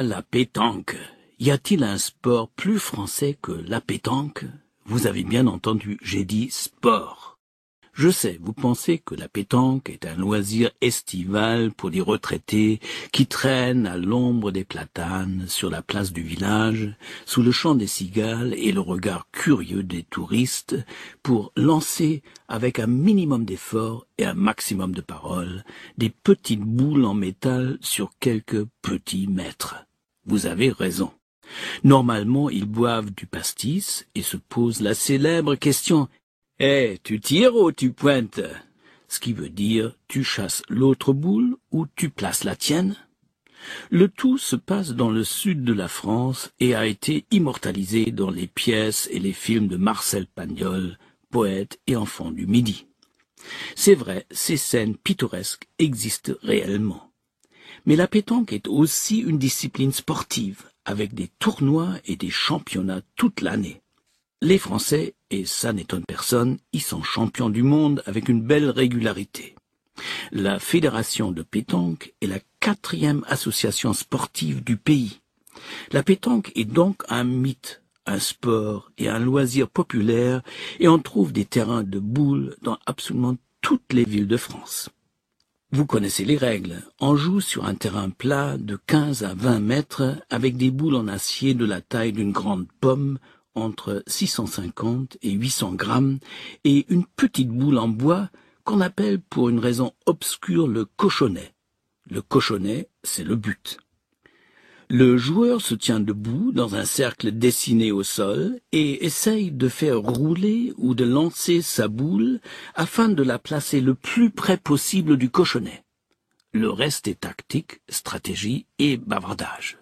La pétanque. Y a-t-il un sport plus français que la pétanque? Vous avez bien entendu, j'ai dit sport. Je sais, vous pensez que la pétanque est un loisir estival pour les retraités qui traînent à l'ombre des platanes sur la place du village, sous le chant des cigales et le regard curieux des touristes, pour lancer, avec un minimum d'effort et un maximum de paroles, des petites boules en métal sur quelques petits mètres. Vous avez raison. Normalement, ils boivent du pastis et se posent la célèbre question eh, tu tires ou tu pointes? Ce qui veut dire tu chasses l'autre boule ou tu places la tienne? Le tout se passe dans le sud de la France et a été immortalisé dans les pièces et les films de Marcel Pagnol, poète et enfant du Midi. C'est vrai, ces scènes pittoresques existent réellement. Mais la pétanque est aussi une discipline sportive, avec des tournois et des championnats toute l'année. Les Français, et ça n'étonne personne, y sont champions du monde avec une belle régularité. La Fédération de pétanque est la quatrième association sportive du pays. La pétanque est donc un mythe, un sport et un loisir populaire, et on trouve des terrains de boules dans absolument toutes les villes de France. Vous connaissez les règles. On joue sur un terrain plat de 15 à 20 mètres avec des boules en acier de la taille d'une grande pomme entre 650 et 800 grammes et une petite boule en bois qu'on appelle pour une raison obscure le cochonnet. Le cochonnet, c'est le but. Le joueur se tient debout dans un cercle dessiné au sol et essaye de faire rouler ou de lancer sa boule afin de la placer le plus près possible du cochonnet. Le reste est tactique, stratégie et bavardage.